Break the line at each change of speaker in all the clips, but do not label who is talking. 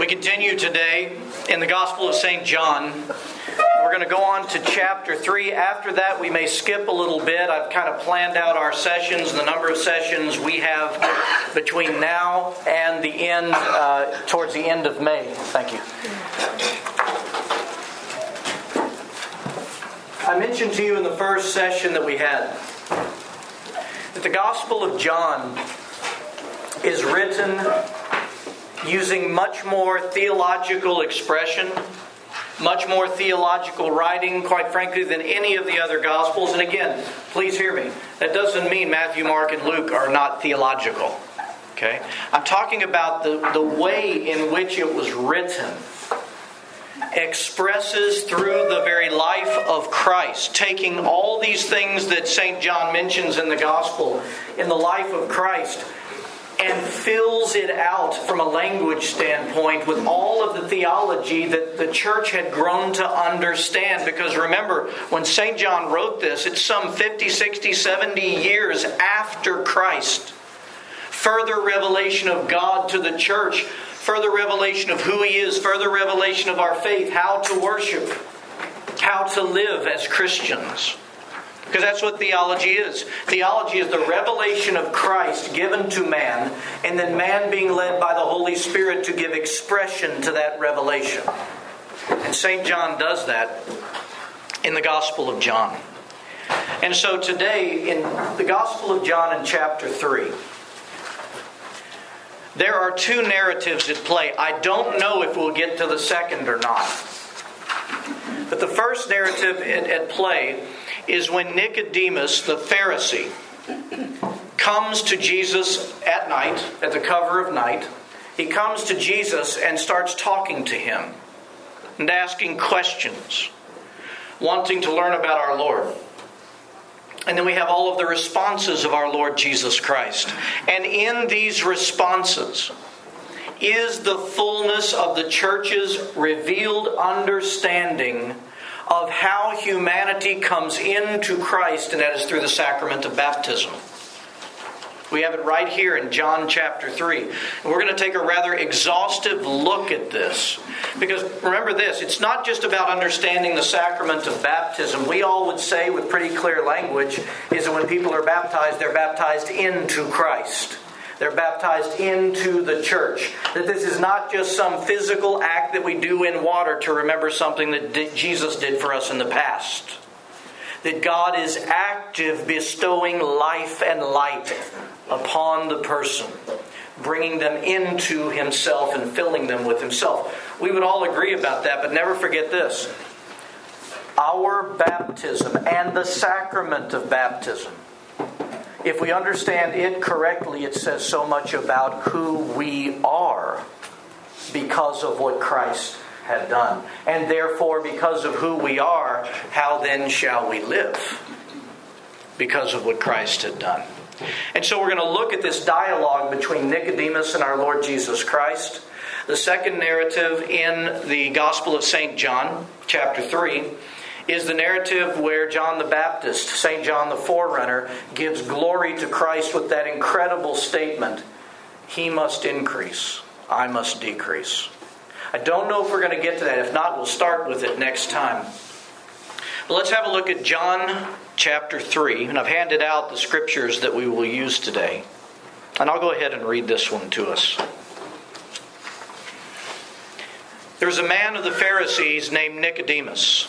We continue today in the Gospel of St. John. We're going to go on to chapter 3. After that, we may skip a little bit. I've kind of planned out our sessions, the number of sessions we have between now and the end, uh, towards the end of May. Thank you. I mentioned to you in the first session that we had that the Gospel of John is written using much more theological expression, much more theological writing, quite frankly, than any of the other Gospels. And again, please hear me. That doesn't mean Matthew, Mark, and Luke are not theological. Okay? I'm talking about the, the way in which it was written expresses through the very life of Christ, taking all these things that St. John mentions in the Gospel in the life of Christ and fills it out from a language standpoint with all of the theology that the church had grown to understand. Because remember, when St. John wrote this, it's some 50, 60, 70 years after Christ. Further revelation of God to the church, further revelation of who He is, further revelation of our faith, how to worship, how to live as Christians. Because that's what theology is. Theology is the revelation of Christ given to man, and then man being led by the Holy Spirit to give expression to that revelation. And St. John does that in the Gospel of John. And so today, in the Gospel of John in chapter 3, there are two narratives at play. I don't know if we'll get to the second or not. But the first narrative at, play is when Nicodemus, the Pharisee, comes to Jesus at night, at the cover of night. He comes to Jesus and starts talking to him and asking questions, wanting to learn about our Lord. And then we have all of the responses of our Lord Jesus Christ. And in these responses is the fullness of the church's revealed understanding of how humanity comes into Christ, and that is through the sacrament of baptism. We have it right here in John chapter 3. And we're going to take a rather exhaustive look at this. Because remember this, it's not just about understanding the sacrament of baptism. We all would say, with pretty clear language, is that when people are baptized, they're baptized into Christ. They're baptized into the church. That this is not just some physical act that we do in water to remember something that Jesus did for us in the past. That God is active, bestowing life and light upon the person, bringing them into Himself and filling them with Himself. We would all agree about that, but never forget this. Our baptism and the sacrament of baptism if we understand it correctly, it says so much about who we are because of what Christ had done. And therefore, because of who we are, how then shall we live? Because of what Christ had done. And so we're going to look at this dialogue between Nicodemus and our Lord Jesus Christ. The second narrative in the Gospel of St. John, chapter 3 is the narrative where John the Baptist, St. John the Forerunner, gives glory to Christ with that incredible statement He must increase, I must decrease. I don't know if we're going to get to that. If not, we'll start with it next time. But let's have a look at John chapter 3. And I've handed out the scriptures that we will use today. And I'll go ahead and read this one to us. There was a man of the Pharisees named Nicodemus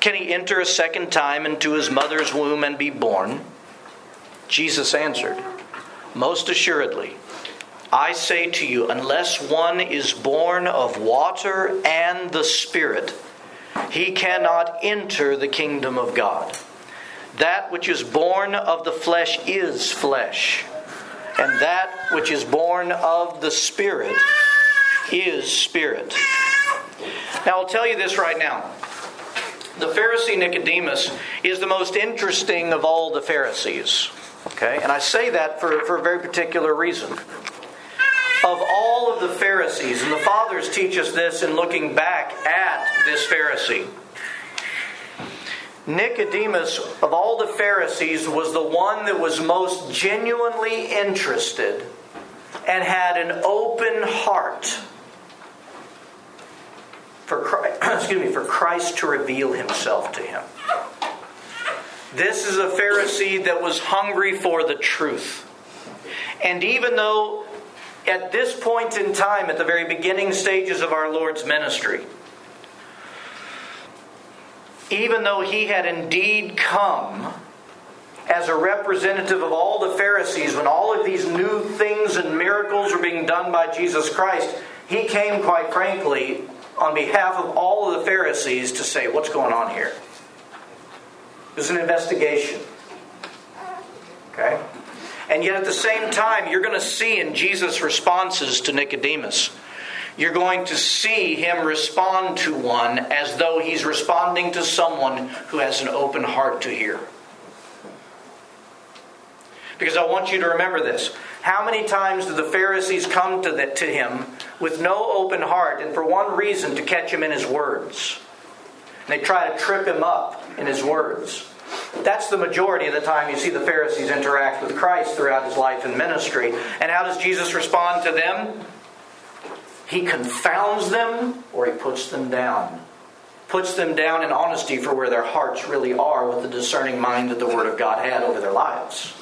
Can he enter a second time into his mother's womb and be born? Jesus answered, Most assuredly, I say to you, unless one is born of water and the Spirit, he cannot enter the kingdom of God. That which is born of the flesh is flesh, and that which is born of the Spirit is spirit. Now, I'll tell you this right now. The Pharisee Nicodemus is the most interesting of all the Pharisees. Okay? And I say that for, for a very particular reason. Of all of the Pharisees, and the fathers teach us this in looking back at this Pharisee, Nicodemus, of all the Pharisees, was the one that was most genuinely interested and had an open heart for Christ, excuse me, for Christ to reveal himself to him. This is a Pharisee that was hungry for the truth. And even though at this point in time, at the very beginning stages of our Lord's ministry, even though he had indeed come as a representative of all the Pharisees, when all of these new things and miracles were being done by Jesus Christ, he came, quite frankly, on behalf of all of the Pharisees to say, What's going on here? It was an investigation. Okay? And yet at the same time, you're going to see in Jesus' responses to Nicodemus, you're going to see him respond to one as though he's responding to someone who has an open heart to hear. Because I want you to remember this. How many times do the Pharisees come to, the, to him with no open heart and for one reason to catch him in his words? And they try to trip him up in his words. That's the majority of the time you see the Pharisees interact with Christ throughout his life and ministry. And how does Jesus respond to them? He confounds them or he puts them down. Puts them down in honesty for where their hearts really are with the discerning mind that the Word of God had over their lives.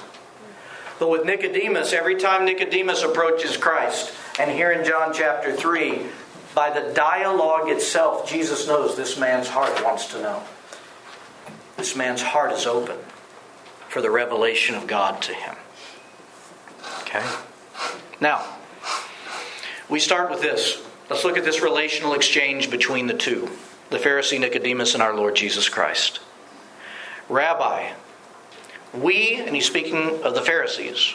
But with Nicodemus, every time Nicodemus approaches Christ, and here in John chapter 3, by the dialogue itself, Jesus knows this man's heart wants to know. This man's heart is open for the revelation of God to him. Okay? Now, we start with this. Let's look at this relational exchange between the two the Pharisee Nicodemus and our Lord Jesus Christ. Rabbi, we, and he's speaking of the Pharisees,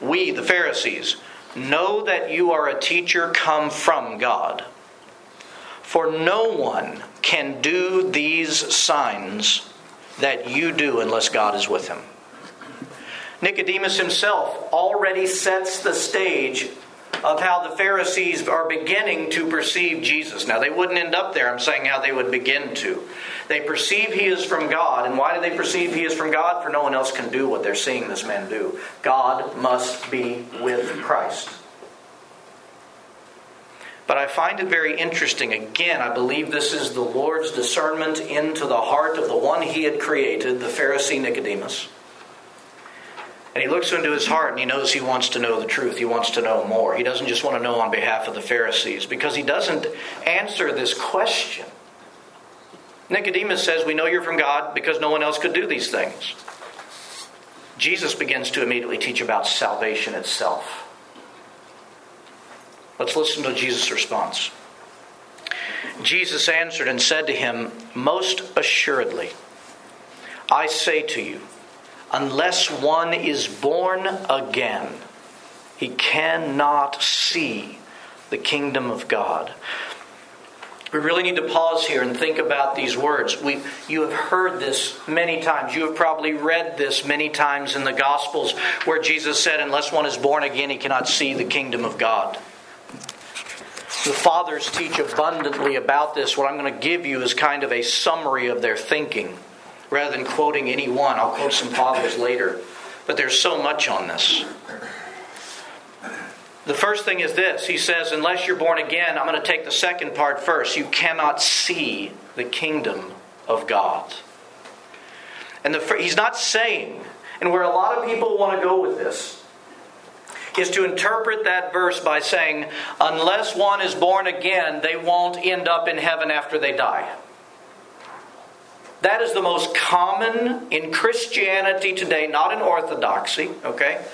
we, the Pharisees, know that you are a teacher come from God. For no one can do these signs that you do unless God is with him. Nicodemus himself already sets the stage of how the Pharisees are beginning to perceive Jesus. Now, they wouldn't end up there. I'm saying how they would begin to. They perceive he is from God. And why do they perceive he is from God? For no one else can do what they're seeing this man do. God must be with Christ. But I find it very interesting. Again, I believe this is the Lord's discernment into the heart of the one he had created, the Pharisee Nicodemus. And he looks into his heart and he knows he wants to know the truth. He wants to know more. He doesn't just want to know on behalf of the Pharisees because he doesn't answer this question. Nicodemus says, We know you're from God because no one else could do these things. Jesus begins to immediately teach about salvation itself. Let's listen to Jesus' response. Jesus answered and said to him, Most assuredly, I say to you, unless one is born again, he cannot see the kingdom of God. We really need to pause here and think about these words. We, you have heard this many times. You have probably read this many times in the Gospels where Jesus said, Unless one is born again, he cannot see the kingdom of God. The fathers teach abundantly about this. What I'm going to give you is kind of a summary of their thinking rather than quoting any one. I'll quote some fathers later. But there's so much on this. The first thing is this He says, unless you're born again, I'm going to take the second part first. You cannot see the kingdom of God. And the, he's not saying, and where a lot of people want to go with this, is to interpret that verse by saying, unless one is born again, they won't end up in heaven after they die. That is the most common in Christianity today, not in Orthodoxy, okay?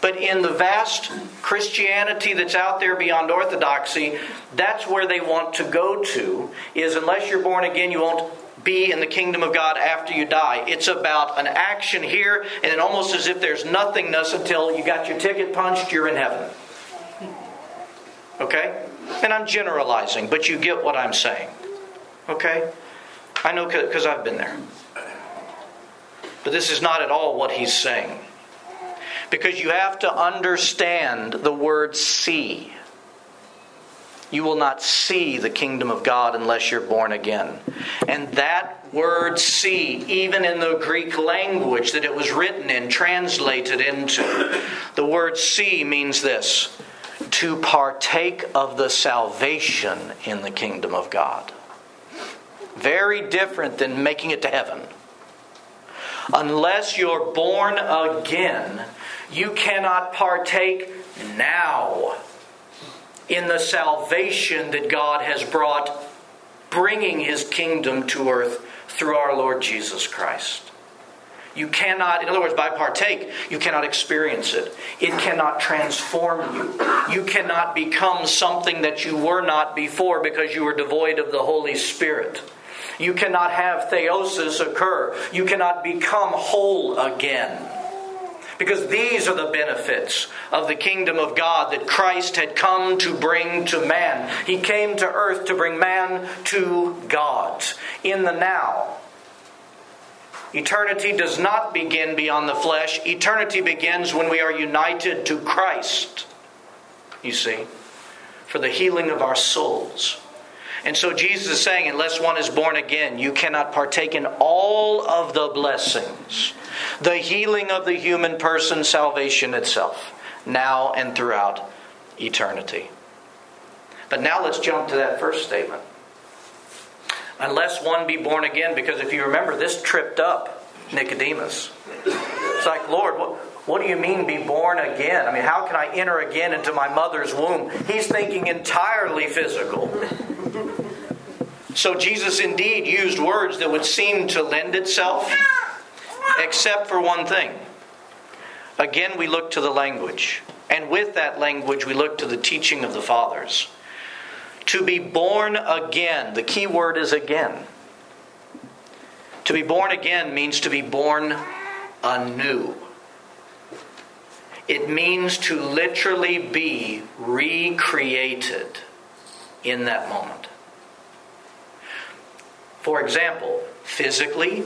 But in the vast Christianity that's out there beyond Orthodoxy, that's where they want to go to, is unless you're born again, you won't be in the kingdom of God after you die. It's about an action here, and almost as if there's nothingness until you got your ticket punched, you're in heaven. Okay? And I'm generalizing, but you get what I'm saying. Okay? I know because I've been there. But this is not at all what he's saying. Because you have to understand the word see. You will not see the kingdom of God unless you're born again. And that word see, even in the Greek language that it was written in, translated into, the word see means this to partake of the salvation in the kingdom of God. Very different than making it to heaven. Unless you're born again, you cannot partake now in the salvation that God has brought, bringing his kingdom to earth through our Lord Jesus Christ. You cannot, in other words, by partake, you cannot experience it. It cannot transform you. You cannot become something that you were not before because you were devoid of the Holy Spirit. You cannot have theosis occur. You cannot become whole again. Because these are the benefits of the kingdom of God that Christ had come to bring to man. He came to earth to bring man to God in the now. Eternity does not begin beyond the flesh. Eternity begins when we are united to Christ, you see, for the healing of our souls. And so Jesus is saying, unless one is born again, you cannot partake in all of the blessings the healing of the human person, salvation itself, now and throughout eternity. But now let's jump to that first statement. Unless one be born again, because if you remember, this tripped up Nicodemus. It's like, Lord, what, what do you mean be born again? I mean, how can I enter again into my mother's womb? He's thinking entirely physical. So Jesus indeed used words that would seem to lend itself, except for one thing. Again, we look to the language. And with that language, we look to the teaching of the fathers. To be born again, the key word is again. To be born again means to be born anew. It means to literally be recreated in that moment. For example, physically,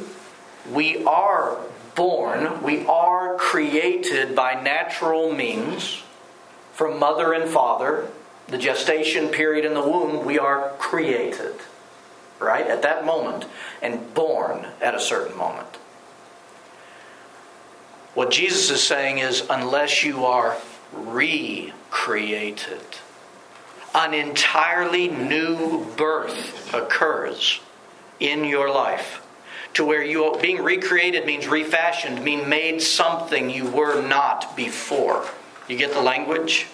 we are born, we are created by natural means from mother and father. The gestation period in the womb, we are created, right? At that moment, and born at a certain moment. What Jesus is saying is unless you are recreated, an entirely new birth occurs in your life to where you being recreated means refashioned, mean made something you were not before. You get the language?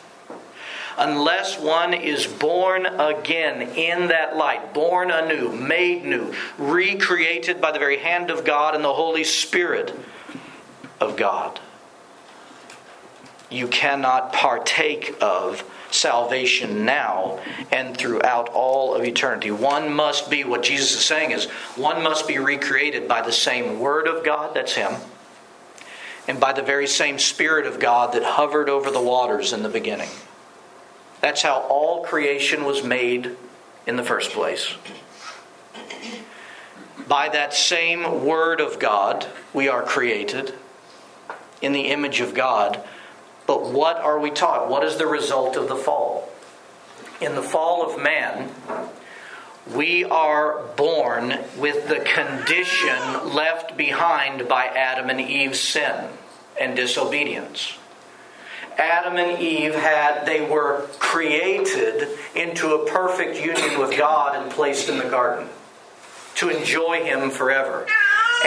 Unless one is born again in that light, born anew, made new, recreated by the very hand of God and the Holy Spirit of God, you cannot partake of salvation now and throughout all of eternity. One must be, what Jesus is saying is, one must be recreated by the same Word of God, that's Him, and by the very same Spirit of God that hovered over the waters in the beginning. That's how all creation was made in the first place. By that same Word of God, we are created in the image of God but what are we taught? What is the result of the fall? In the fall of man, we are born with the condition left behind by Adam and Eve's sin and disobedience. Adam and Eve had, they were created into a perfect union with God and placed in the garden to enjoy Him forever.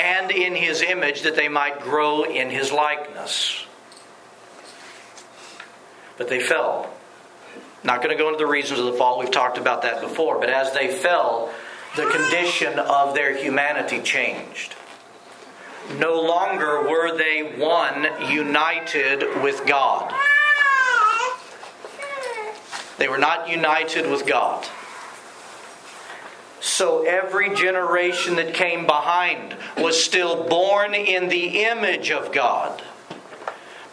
And in His image that they might grow in His likeness but they fell. Not going to go into the reasons of the fall, we've talked about that before, but as they fell, the condition of their humanity changed. No longer were they one united with God. They were not united with God. So every generation that came behind was still born in the image of God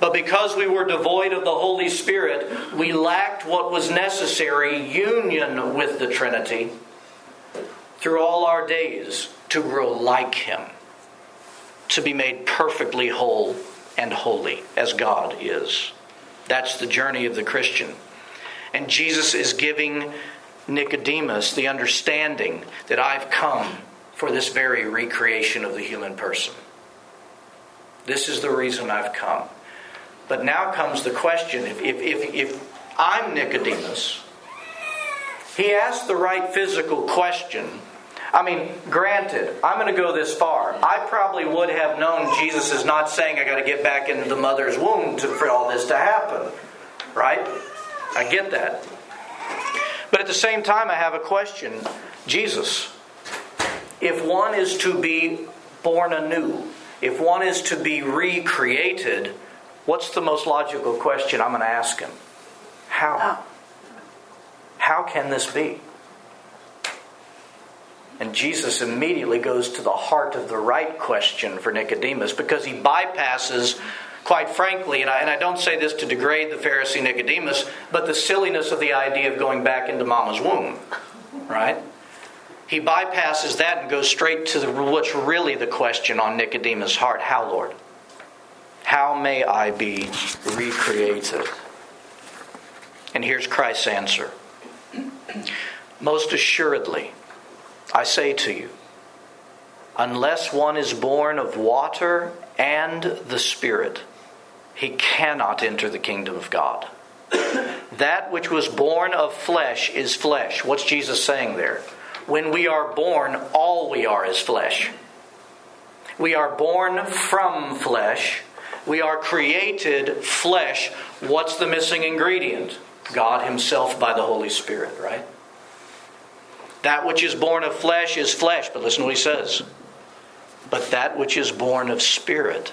But because we were devoid of the Holy Spirit, we lacked what was necessary union with the Trinity through all our days to grow like Him, to be made perfectly whole and holy as God is. That's the journey of the Christian. And Jesus is giving Nicodemus the understanding that I've come for this very recreation of the human person. This is the reason I've come. But now comes the question if, if, if, if I'm Nicodemus, he asked the right physical question. I mean, granted, I'm going to go this far. I probably would have known Jesus is not saying I got to get back into the mother's womb to, for all this to happen. Right? I get that. But at the same time, I have a question Jesus, if one is to be born anew, if one is to be recreated, What's the most logical question I'm going to ask him? How? Oh. How can this be? And Jesus immediately goes to the heart of the right question for Nicodemus because he bypasses, quite frankly, and I, and I don't say this to degrade the Pharisee Nicodemus, but the silliness of the idea of going back into mama's womb, right? He bypasses that and goes straight to the, what's really the question on Nicodemus' heart How, Lord? How may I be recreated? And here's Christ's answer Most assuredly, I say to you, unless one is born of water and the Spirit, he cannot enter the kingdom of God. that which was born of flesh is flesh. What's Jesus saying there? When we are born, all we are is flesh. We are born from flesh we are created flesh. What's the missing ingredient? God Himself by the Holy Spirit, right? That which is born of flesh is flesh, but listen to what He says. But that which is born of spirit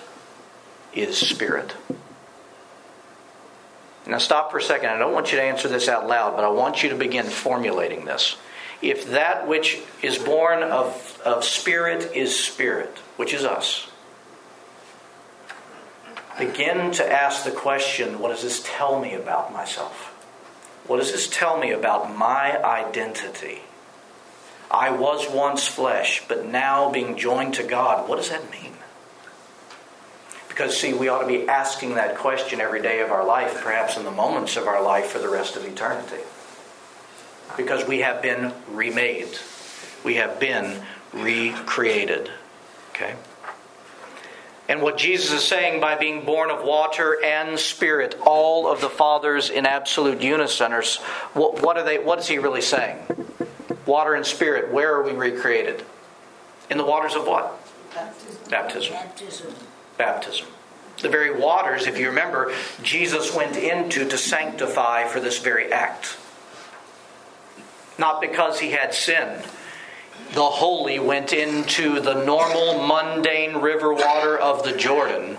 is spirit. Now, stop for a second. I don't want you to answer this out loud, but I want you to begin formulating this. If that which is born of, of spirit is spirit, which is us, begin to ask the question what does this tell me about myself? What does this tell me about my identity? I was once flesh, but now being joined to God, what does that mean? Because, see, we ought to be asking that question every day of our life, perhaps in the moments of our life for the rest of eternity. Because we have been remade, we have been recreated. Okay? And what Jesus is saying by being born of water and spirit, all of the fathers in absolute unison, are, what, what, are they, what is he really saying? Water and spirit, where are we recreated? In the waters of what?
Baptism.
Baptism.
Baptism.
Baptism. The very waters, if you remember, Jesus went into to sanctify for this very act. Not because he had sinned the holy went into the normal, mundane river water of the Jordan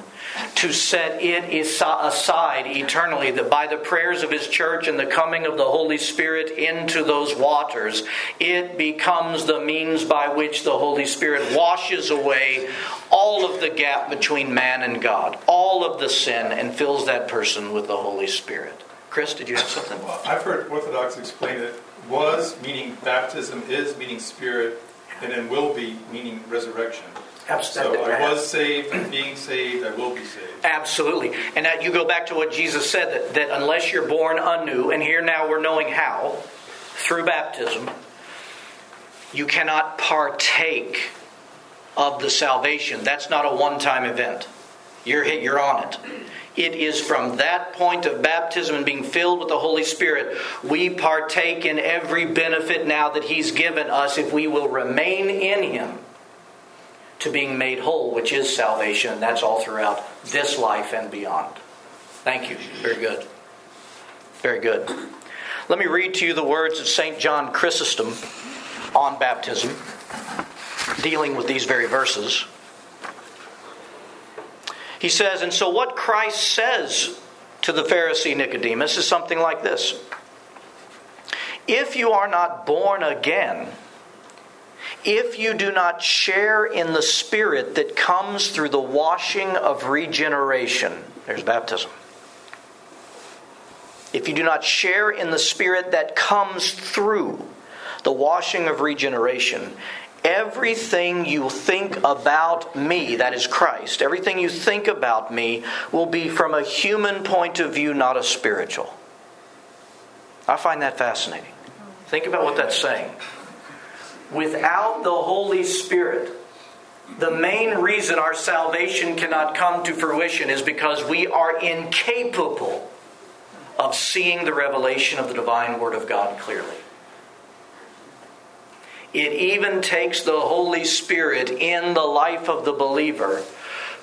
to set it aside eternally, that by the prayers of his church and the coming of the Holy Spirit into those waters, it becomes the means by which the Holy Spirit washes away all of the gap between man and God, all of the sin, and fills that person with the Holy Spirit. Chris, did you have something?
Well, I've heard Orthodox explain it was meaning baptism, is meaning spirit, and then will be meaning resurrection.
Absolutely.
So I was saved, I'm being saved, I will be saved.
Absolutely. And that you go back to what Jesus said that, that unless you're born anew, and here now we're knowing how, through baptism, you cannot partake of the salvation. That's not a one time event. You're, hit, you're on it. It is from that point of baptism and being filled with the Holy Spirit, we partake in every benefit now that He's given us if we will remain in Him to being made whole, which is salvation. That's all throughout this life and beyond. Thank you. Very good. Very good. Let me read to you the words of St. John Chrysostom on baptism, dealing with these very verses. He says, and so what Christ says to the Pharisee Nicodemus is something like this If you are not born again, if you do not share in the Spirit that comes through the washing of regeneration, There's baptism. If you do not share in the Spirit that comes through the washing of regeneration, everything you think about me, that is Christ, everything you think about me will be from a human point of view, not a spiritual. I find that fascinating. Think about what that's saying. Without the Holy Spirit, the main reason our salvation cannot come to fruition is because we are incapable of seeing the revelation of the divine Word of God clearly. It even takes the Holy Spirit in the life of the believer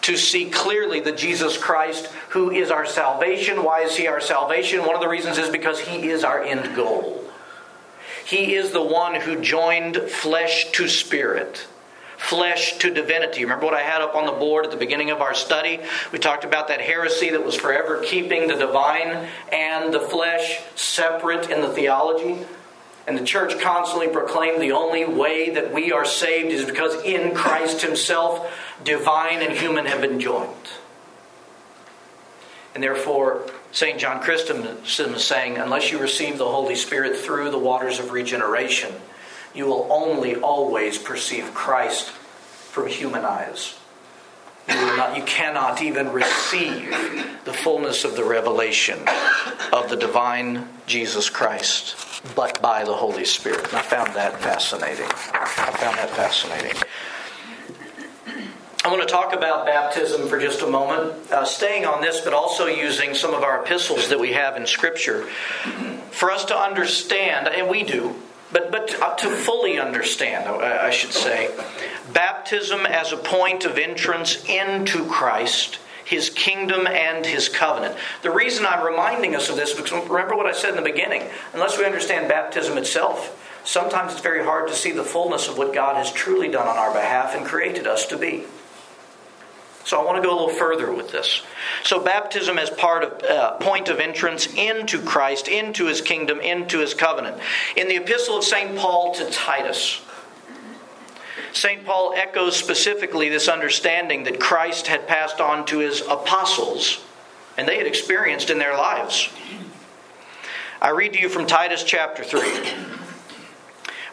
to see clearly the Jesus Christ who is our salvation. Why is he our salvation? One of the reasons is because he is our end goal. He is the one who joined flesh to spirit flesh to divinity. Remember what I had up on the board at the beginning of our study? We talked about that heresy that was forever keeping the divine and the flesh separate in the theology. And the church constantly proclaimed the only way that we are saved is because in Christ Himself, divine and human have been joined. And therefore, St. John Chrysostom is saying, unless you receive the Holy Spirit through the waters of regeneration, you will only always perceive Christ from human eyes. You, not, you cannot even receive the fullness of the revelation of the divine Jesus Christ but by the Holy Spirit. And I found that fascinating. I found that fascinating. I want to talk about baptism for just a moment, uh, staying on this, but also using some of our epistles that we have in Scripture for us to understand, and we do, but, but to fully understand, I should say, baptism as a point of entrance into Christ, His kingdom, and His covenant. The reason I'm reminding us of this, because remember what I said in the beginning, unless we understand baptism itself, sometimes it's very hard to see the fullness of what God has truly done on our behalf and created us to be. So I want to go a little further with this. So baptism as part of uh, point of entrance into Christ, into his kingdom, into his covenant. In the epistle of St. Paul to Titus, St. Paul echoes specifically this understanding that Christ had passed on to his apostles and they had experienced in their lives. I read to you from Titus chapter 3,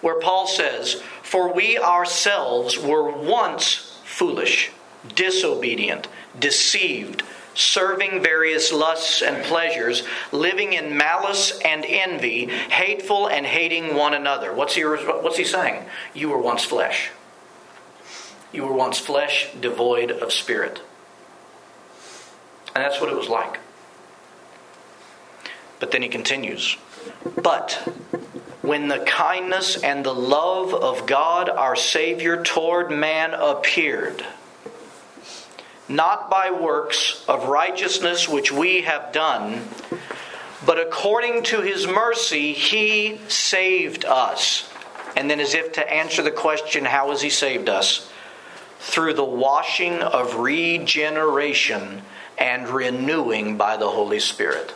where Paul says, For we ourselves were once foolish disobedient, deceived, serving various lusts and pleasures, living in malice and envy, hateful and hating one another. What's he, what's he saying? You were once flesh. You were once flesh devoid of spirit. And that's what it was like. But then he continues. But when the kindness and the love of God our Savior toward man appeared, not by works of righteousness which we have done, but according to his mercy, he saved us. And then, as if to answer the question, how has he saved us? Through the washing of regeneration and renewing by the Holy Spirit.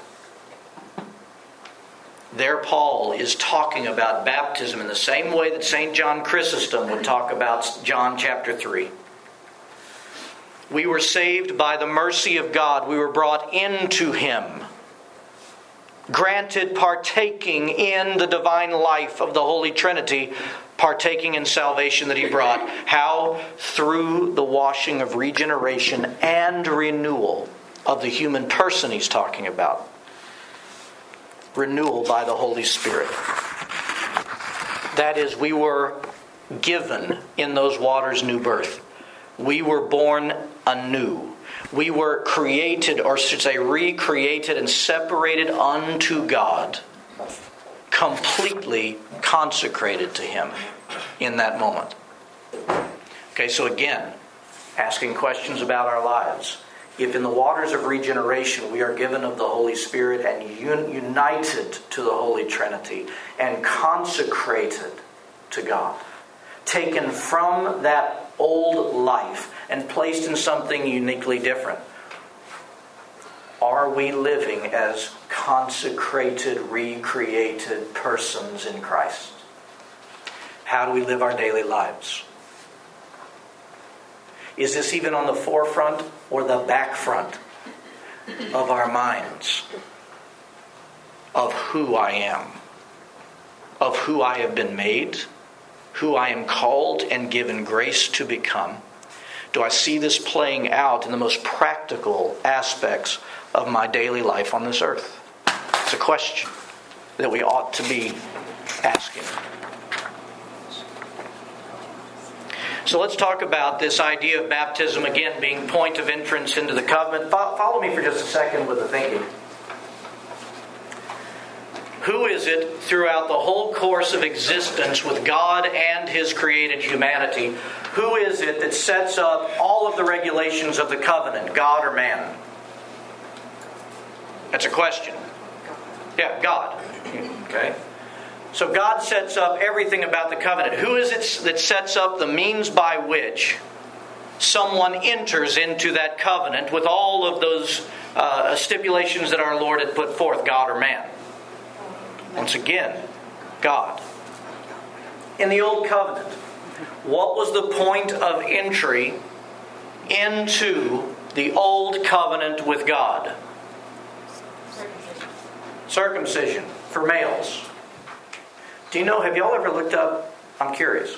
There, Paul is talking about baptism in the same way that St. John Chrysostom would talk about John chapter 3. We were saved by the mercy of God. We were brought into Him, granted partaking in the divine life of the Holy Trinity, partaking in salvation that He brought. How? Through the washing of regeneration and renewal of the human person He's talking about. Renewal by the Holy Spirit. That is, we were given in those waters new birth. We were born anew. We were created, or should say, recreated and separated unto God, completely consecrated to Him in that moment. Okay, so again, asking questions about our lives. If in the waters of regeneration we are given of the Holy Spirit and un- united to the Holy Trinity and consecrated to God, taken from that old life and placed in something uniquely different. Are we living as consecrated, recreated persons in Christ? How do we live our daily lives? Is this even on the forefront or the back front? of our minds of who I am, of who I have been made, who I am called and given grace to become? Do I see this playing out in the most practical aspects of my daily life on this earth? It's a question that we ought to be asking. So let's talk about this idea of baptism again being point of entrance into the covenant. Follow me for just a second with the thinking. Who is it throughout the whole course of existence with God and His created humanity? Who is it that sets up all of the regulations of the covenant, God or man? That's a question. Yeah, God. Okay. So God sets up everything about the covenant. Who is it that sets up the means by which someone enters into that covenant with all of those uh, stipulations that our Lord had put forth, God or man? Once again, God. In the Old Covenant, what was the point of entry into the Old Covenant with God? Circumcision. Circumcision for males. Do you know, have y'all ever looked up? I'm curious.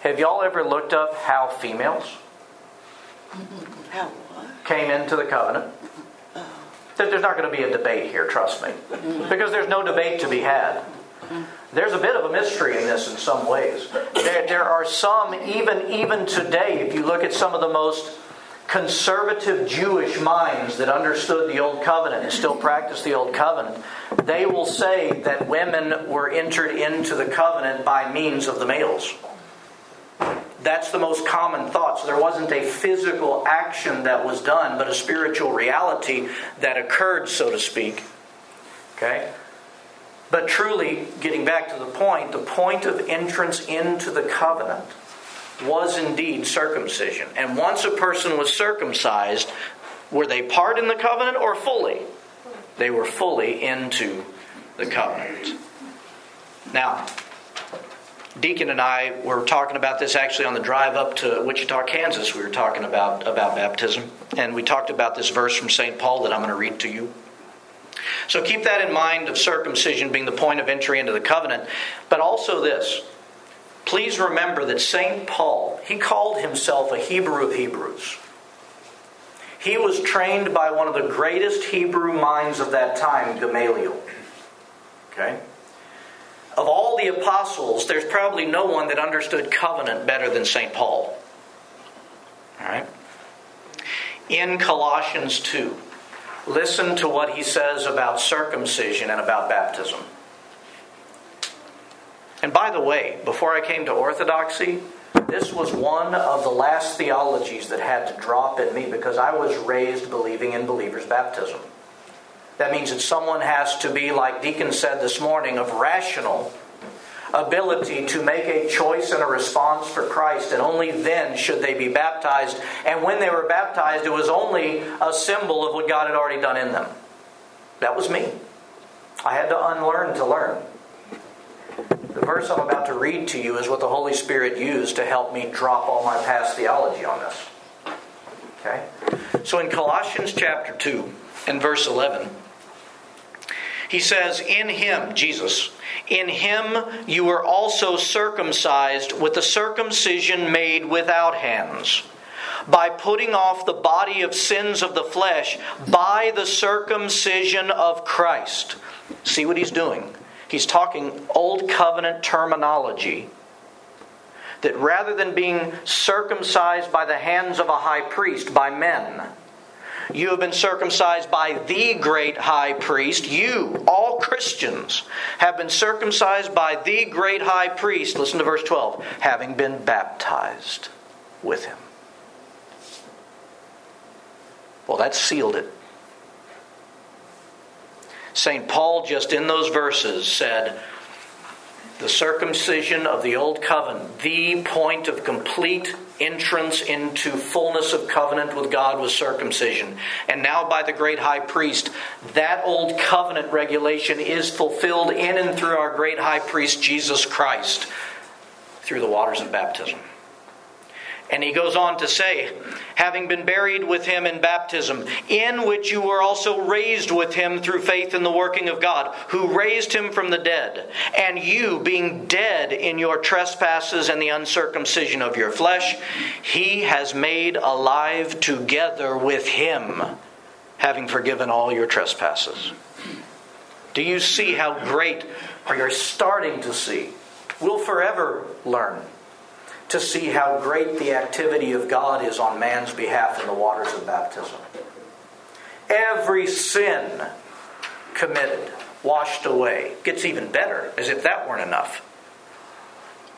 Have y'all ever looked up how females
how
came into the covenant? There's not going to be a debate here, trust me. Because there's no debate to be had. There's a bit of a mystery in this in some ways. There, there are some, even, even today, if you look at some of the most conservative Jewish minds that understood the Old Covenant and still practice the Old Covenant, they will say that women were entered into the covenant by means of the males. That's the most common thought. So there wasn't a physical action that was done, but a spiritual reality that occurred, so to speak. Okay? But truly, getting back to the point, the point of entrance into the covenant was indeed circumcision. And once a person was circumcised, were they part in the covenant or fully? They were fully into the covenant. Now, Deacon and I were talking about this actually on the drive up to Wichita, Kansas. We were talking about, about baptism, and we talked about this verse from St. Paul that I'm going to read to you. So keep that in mind of circumcision being the point of entry into the covenant, but also this Please remember that St. Paul, he called himself a Hebrew of Hebrews. He was trained by one of the greatest Hebrew minds of that time, Gamaliel. Okay? Of all the apostles, there's probably no one that understood covenant better than St. Paul. All right? In Colossians 2, listen to what he says about circumcision and about baptism. And by the way, before I came to Orthodoxy, this was one of the last theologies that had to drop in me because I was raised believing in believers' baptism. That means that someone has to be, like Deacon said this morning, of rational ability to make a choice and a response for Christ, and only then should they be baptized. And when they were baptized, it was only a symbol of what God had already done in them. That was me. I had to unlearn to learn. The verse I'm about to read to you is what the Holy Spirit used to help me drop all my past theology on this. Okay? So in Colossians chapter 2 and verse 11, he says, In him, Jesus, in him you were also circumcised with a circumcision made without hands, by putting off the body of sins of the flesh by the circumcision of Christ. See what he's doing? He's talking Old Covenant terminology. That rather than being circumcised by the hands of a high priest, by men, you have been circumcised by the great high priest. You, all Christians, have been circumcised by the great high priest. Listen to verse 12 having been baptized with him. Well, that sealed it. St. Paul, just in those verses, said, the circumcision of the old covenant, the point of complete entrance into fullness of covenant with God was circumcision. And now, by the great high priest, that old covenant regulation is fulfilled in and through our great high priest, Jesus Christ, through the waters of baptism. And he goes on to say, having been buried with him in baptism, in which you were also raised with him through faith in the working of God, who raised him from the dead, and you, being dead in your trespasses and the uncircumcision of your flesh, he has made alive together with him, having forgiven all your trespasses. Do you see how great, or you're starting to see? We'll forever learn to see how great the activity of God is on man's behalf in the waters of baptism. Every sin committed, washed away, gets even better, as if that weren't enough.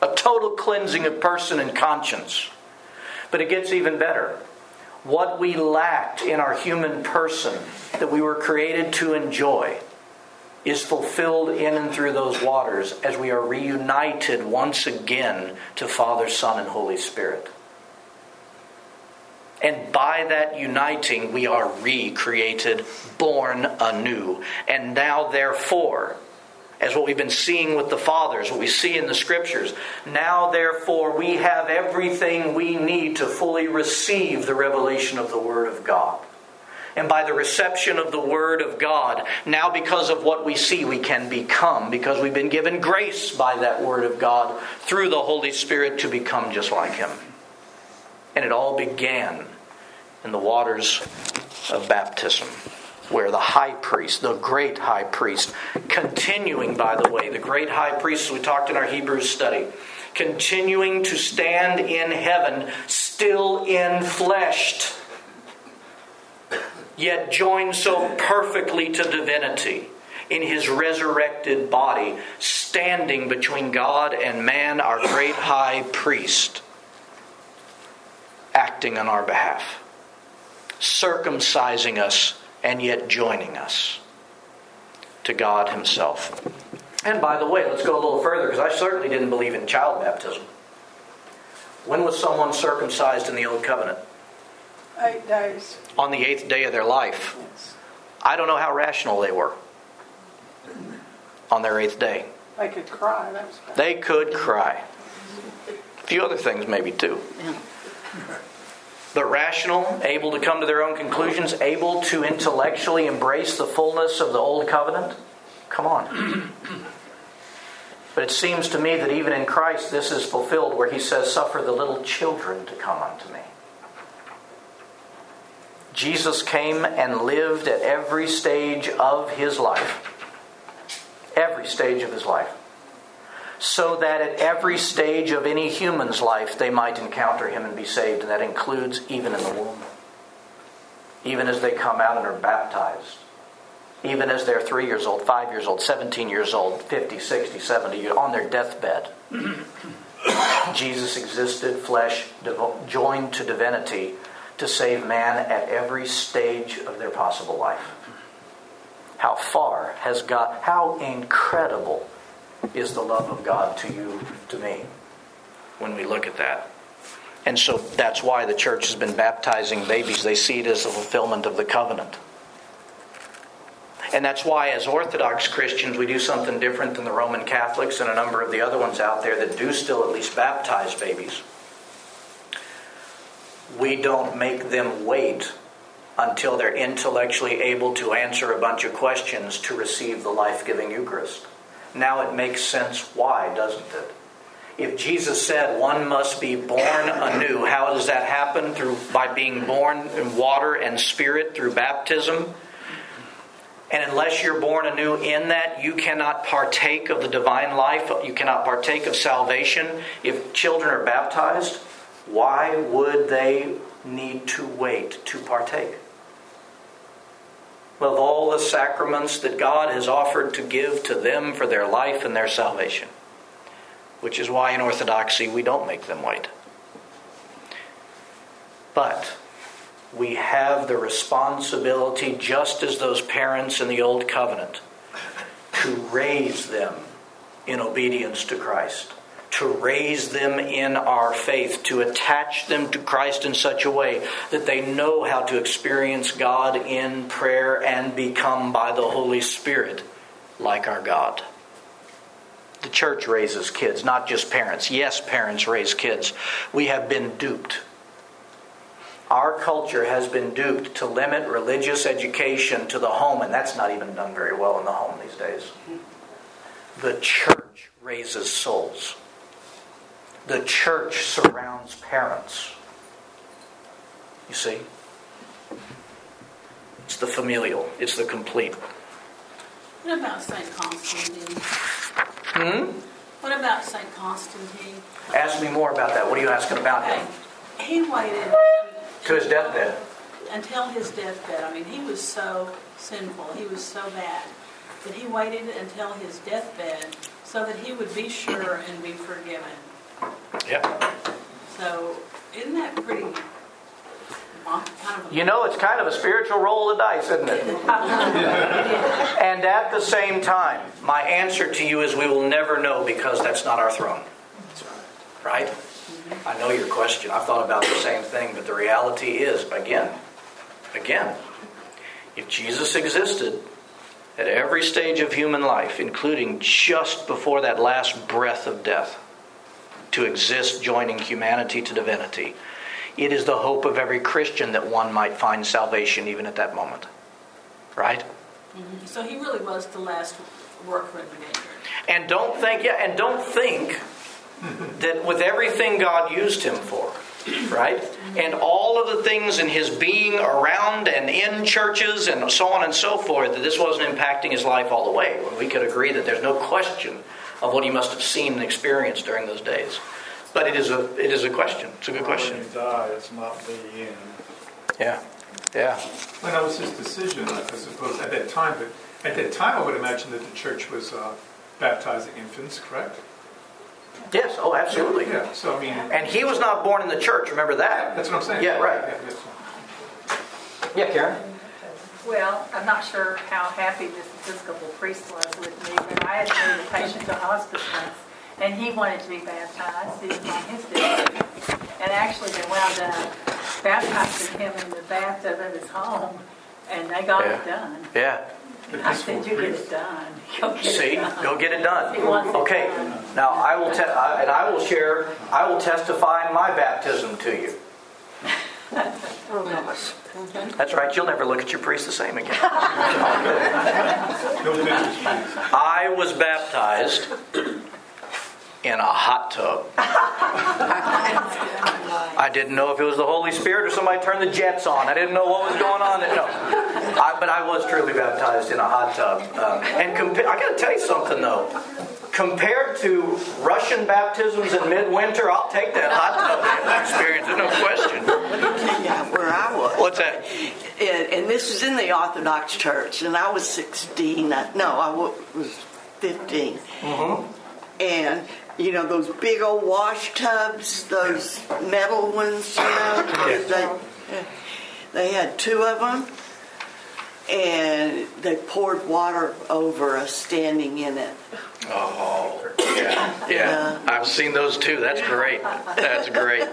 A total cleansing of person and conscience. But it gets even better. What we lacked in our human person that we were created to enjoy is fulfilled in and through those waters as we are reunited once again to Father, Son, and Holy Spirit. And by that uniting, we are recreated, born anew. And now, therefore, as what we've been seeing with the fathers, what we see in the scriptures, now, therefore, we have everything we need to fully receive the revelation of the Word of God and by the reception of the Word of God, now because of what we see, we can become, because we've been given grace by that Word of God through the Holy Spirit to become just like Him. And it all began in the waters of baptism, where the high priest, the great high priest, continuing, by the way, the great high priest, we talked in our Hebrews study, continuing to stand in heaven, still infleshed yet joined so perfectly to divinity in his resurrected body, standing between God and man, our great high priest, acting on our behalf, circumcising us and yet joining us to God Himself. And by the way, let's go a little further because I certainly didn't believe in child baptism. When was someone circumcised in the Old Covenant?
Eight days.
On the eighth day of their life.
Yes.
I don't know how rational they were on their eighth day.
They could cry. That was bad.
They could cry. A few other things, maybe, too. But rational, able to come to their own conclusions, able to intellectually embrace the fullness of the Old Covenant? Come on. But it seems to me that even in Christ, this is fulfilled where he says, Suffer the little children to come unto me. Jesus came and lived at every stage of his life. Every stage of his life. So that at every stage of any human's life, they might encounter him and be saved. And that includes even in the womb. Even as they come out and are baptized. Even as they're three years old, five years old, 17 years old, 50, 60, 70, on their deathbed. Jesus existed, flesh joined to divinity to save man at every stage of their possible life. How far has God, how incredible is the love of God to you, to me, when we look at that. And so that's why the church has been baptizing babies. They see it as a fulfillment of the covenant. And that's why, as Orthodox Christians, we do something different than the Roman Catholics and a number of the other ones out there that do still at least baptize babies we don't make them wait until they're intellectually able to answer a bunch of questions to receive the life giving Eucharist. Now it makes sense why, doesn't it? If Jesus said one must be born anew, how does that happen? Through by being born in water and spirit through baptism. And unless you're born anew in that, you cannot partake of the divine life. You cannot partake of salvation. If children are baptized, why would they need to wait to partake? Of all the sacraments that God has offered to give to them for their life and their salvation. Which is why in Orthodoxy we don't make them wait. But we have the responsibility, just as those parents in the Old Covenant, to raise them in obedience to Christ to raise them in our faith, to attach them to Christ in such a way that they know how to experience God in prayer and become by the Holy Spirit like our God. The church raises kids, not just parents. Yes, parents raise kids. We have been duped. Our culture has been duped to limit religious education to the home, and that's not even done very well in the home these days. The church raises souls. The church surrounds parents. You see? It's the familial, it's the complete.
What about St. Constantine?
Hmm?
What about St. Constantine?
Ask me more about that. What are you asking about him?
He waited
To his deathbed.
until his deathbed. I mean, he was so sinful, he was so bad, that he waited until his deathbed so that he would be sure and be forgiven.
Yeah.
So, isn't that pretty kind of
You know, it's kind of a spiritual roll of the dice, isn't it? And at the same time, my answer to you is we will never know because that's not our throne. Right? Mm-hmm. I know your question. I've thought about the same thing, but the reality is, again, again, if Jesus existed at every stage of human life, including just before that last breath of death, to exist joining humanity to divinity, it is the hope of every Christian that one might find salvation even at that moment. Right? Mm-hmm.
So he really was the last worker in the vineyard.
And don't think, yeah, and don't think that with everything God used him for, right? Mm-hmm. And all of the things in his being around and in churches and so on and so forth, that this wasn't impacting his life all the way. We could agree that there's no question of what he must have seen and experienced during those days. But it is a it is a question. It's a good question.
When you die, it's not the end.
Yeah. Yeah.
Well, that was his decision, I suppose, at that time. But at that time, I would imagine that the church was uh, baptizing infants, correct?
Yes, oh absolutely.
Yeah. So I mean,
And he was not born in the church, remember that?
that's what I'm saying.
Yeah, right.
Yeah, yes.
Yeah, Karen.
Well, I'm not sure how happy this Episcopal priest was with me, but I had to move a patient to hospice once, and he wanted to be baptized, he was on his district. And actually, they wound up baptizing him in the bathtub of his home, and they got it done.
Yeah.
I said, you get it done. Go get it
See,
done."
go get it done.
It
Okay,
done.
now I will, te- I- and I will share, I will testify my baptism to you. That's right, you'll never look at your priest the same again.
No pictures, please.
I was baptized in a hot tub. I didn't know if it was the Holy Spirit or somebody turned the jets on. I didn't know what was going on. No, I, but I was truly baptized in a hot tub. Um, and compa- I got to tell you something though. Compared to Russian baptisms in midwinter, I'll take that hot tub experience. No question.
Yeah, where I was.
What's that?
And, and this was in the Orthodox Church, and I was 16. I- No, I was 15. Mm-hmm. And, you know, those big old wash tubs, those metal ones, you know, they, they had two of them, and they poured water over us standing in it.
Oh, yeah, yeah. I've seen those too. That's great. That's great.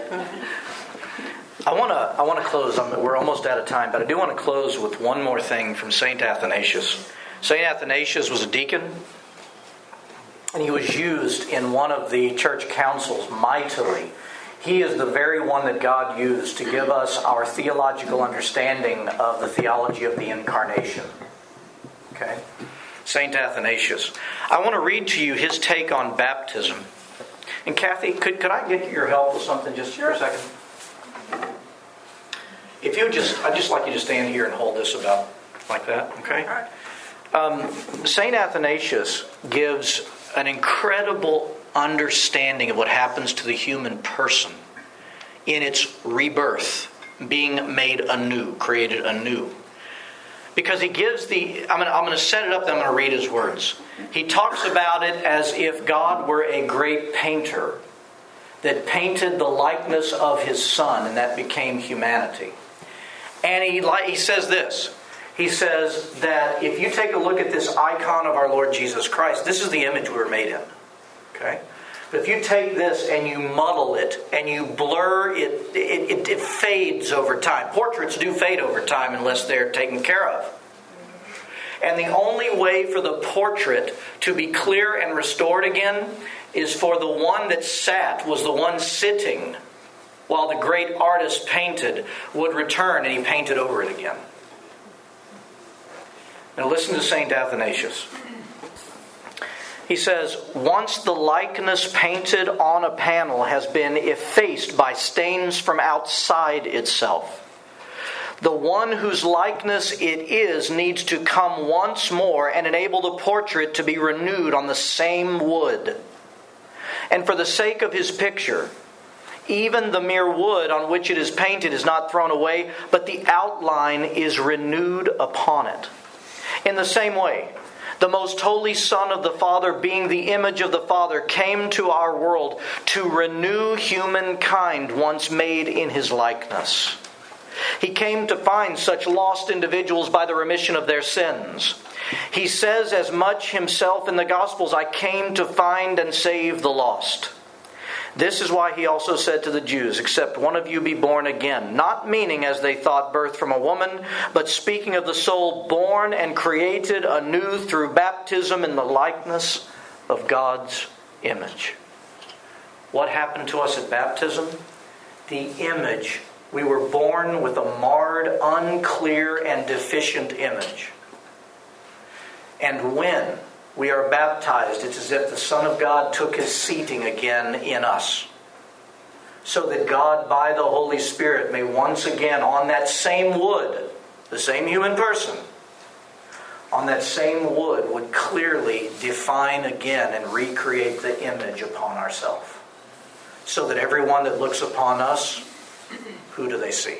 I want to. I want to close. I'm, we're almost out of time, but I do want to close with one more thing from Saint Athanasius. Saint Athanasius was a deacon, and he was used in one of the church councils mightily. He is the very one that God used to give us our theological understanding of the theology of the incarnation. Okay? St. Athanasius. I want to read to you his take on baptism. And Kathy, could, could I get your help with something just for a second? If you would just, I'd just like you to stand here and hold this about like that, okay? Um, St. Athanasius gives an incredible understanding of what happens to the human person in its rebirth, being made anew, created anew. Because he gives the I'm going, to, set it up then i'm going to read his words. He talks about it as if god were a great painter that painted the likeness of his son and that became humanity. And he, he says this. He says that if you take a look at this icon of our lord jesus christ this is the image we were made in okay but if you take this and you muddle it and you blur it, it, it, it fades over time. Portraits do fade over time unless they're taken care of. And the only way for the portrait to be clear and restored again is for the one that sat, was the one sitting while the great artist painted, would return and he painted over it again. Now listen to St. Athanasius. He says, Once the likeness painted on a panel has been effaced by stains from outside itself, the one whose likeness it is needs to come once more and enable the portrait to be renewed on the same wood. And for the sake of his picture, even the mere wood on which it is painted is not thrown away, but the outline is renewed upon it. In the same way, the most holy Son of the Father, being the image of the Father, came to our world to renew humankind once made in his likeness. He came to find such lost individuals by the remission of their sins. He says as much himself in the Gospels I came to find and save the lost. This is why he also said to the Jews, Except one of you be born again, not meaning as they thought birth from a woman, but speaking of the soul born and created anew through baptism in the likeness of God's image. What happened to us at baptism? The image. We were born with a marred, unclear, and deficient image. And when we are baptized, it's as if the Son of God took his seating again in us. So that God, by the Holy Spirit, may once again, on that same wood, the same human person, on that same wood, would clearly define again and recreate the image upon ourselves. So that everyone that looks upon us, who do they see?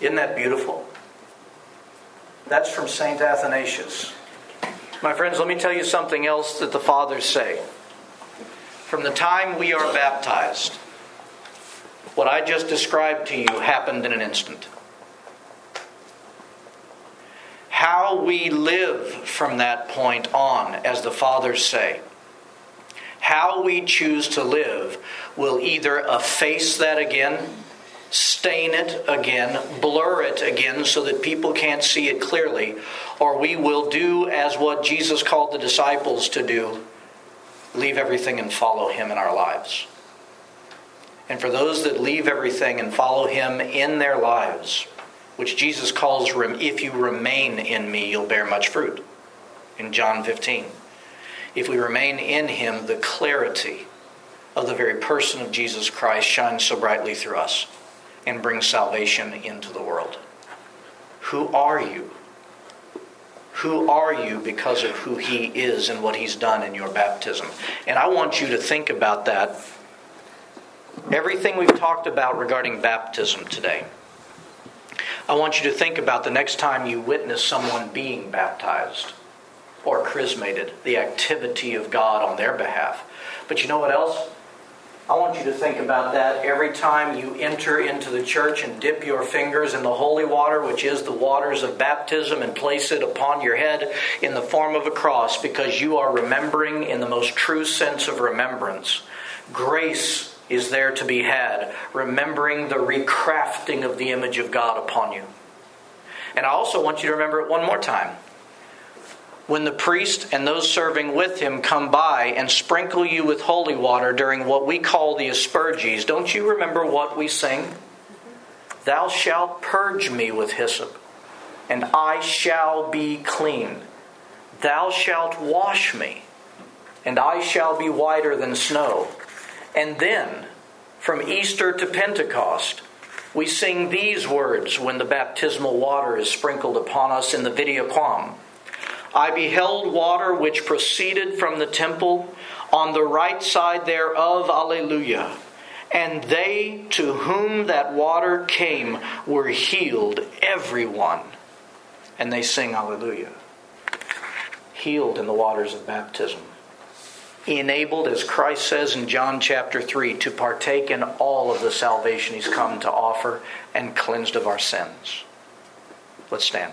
Isn't that beautiful? That's from St. Athanasius. My friends, let me tell you something else that the fathers say. From the time we are baptized, what I just described to you happened in an instant. How we live from that point on, as the fathers say, how we choose to live will either efface that again, stain it again, blur it again so that people can't see it clearly, or we will do as what Jesus called the disciples to do leave everything and follow him in our lives. And for those that leave everything and follow him in their lives, which Jesus calls, if you remain in me, you'll bear much fruit, in John 15. If we remain in him, the clarity of the very person of Jesus Christ shines so brightly through us and bring salvation into the world. Who are you? Who are you because of who He is and what He's done in your baptism? And I want you to think about that. Everything we've talked about regarding baptism today. I want you to think about the next time you witness someone being baptized or chrismated, the activity of God on their behalf. But you know what else? I want you to think about that every time you enter into the church and dip your fingers in the holy water, which is the waters of baptism, and place it upon your head in the form of a cross, because you are remembering in the most true sense of remembrance. Grace is there to be had, remembering the recrafting of the image of God upon you. And I also want you to remember it one more time when the priest and those serving with him come by and sprinkle you with holy water during what we call the asperges, don't you remember what we sing? Thou shalt purge me with hyssop, and I shall be clean. Thou shalt wash me, and I shall be whiter than snow. And then, from Easter to Pentecost, we sing these words when the baptismal water is sprinkled upon us in the Vidi aquam. I beheld water which proceeded from the temple on the right side thereof, Alleluia. And they to whom that water came were healed, everyone. And they sing Alleluia. Healed in the waters of baptism. Enabled, as Christ says in John chapter 3, to partake in all of the salvation he's come to offer and cleansed of our sins. Let's stand.